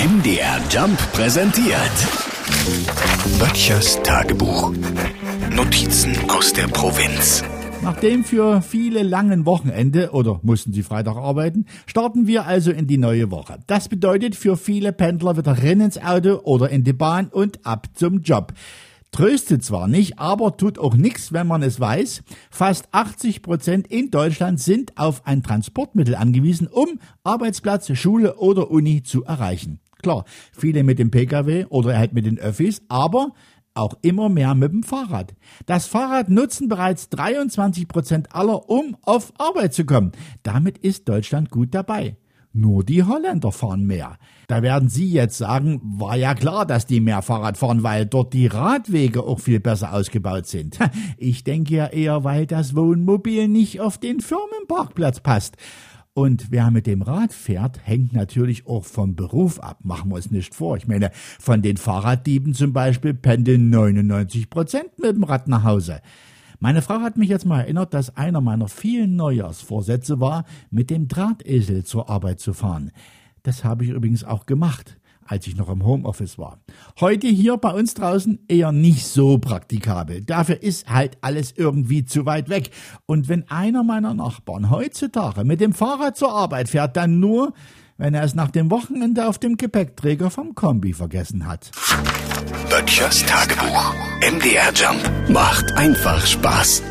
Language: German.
MDR Jump präsentiert. Böttchers Tagebuch. Notizen aus der Provinz. Nach dem für viele langen Wochenende oder mussten sie Freitag arbeiten, starten wir also in die neue Woche. Das bedeutet für viele Pendler wieder rein ins Auto oder in die Bahn und ab zum Job. Tröstet zwar nicht, aber tut auch nichts, wenn man es weiß. Fast 80 Prozent in Deutschland sind auf ein Transportmittel angewiesen, um Arbeitsplatz, Schule oder Uni zu erreichen. Klar, viele mit dem Pkw oder halt mit den Öffis, aber auch immer mehr mit dem Fahrrad. Das Fahrrad nutzen bereits 23 Prozent aller, um auf Arbeit zu kommen. Damit ist Deutschland gut dabei. Nur die Holländer fahren mehr. Da werden Sie jetzt sagen, war ja klar, dass die mehr Fahrrad fahren, weil dort die Radwege auch viel besser ausgebaut sind. Ich denke ja eher, weil das Wohnmobil nicht auf den Firmenparkplatz passt. Und wer mit dem Rad fährt, hängt natürlich auch vom Beruf ab. Machen wir es nicht vor. Ich meine, von den Fahrraddieben zum Beispiel pendeln 99 Prozent mit dem Rad nach Hause. Meine Frau hat mich jetzt mal erinnert, dass einer meiner vielen Neujahrsvorsätze war, mit dem Drahtesel zur Arbeit zu fahren. Das habe ich übrigens auch gemacht als ich noch im Homeoffice war. Heute hier bei uns draußen eher nicht so praktikabel. Dafür ist halt alles irgendwie zu weit weg. Und wenn einer meiner Nachbarn heutzutage mit dem Fahrrad zur Arbeit fährt, dann nur, wenn er es nach dem Wochenende auf dem Gepäckträger vom Kombi vergessen hat. Böttchers Tagebuch. MDR Jump macht einfach Spaß.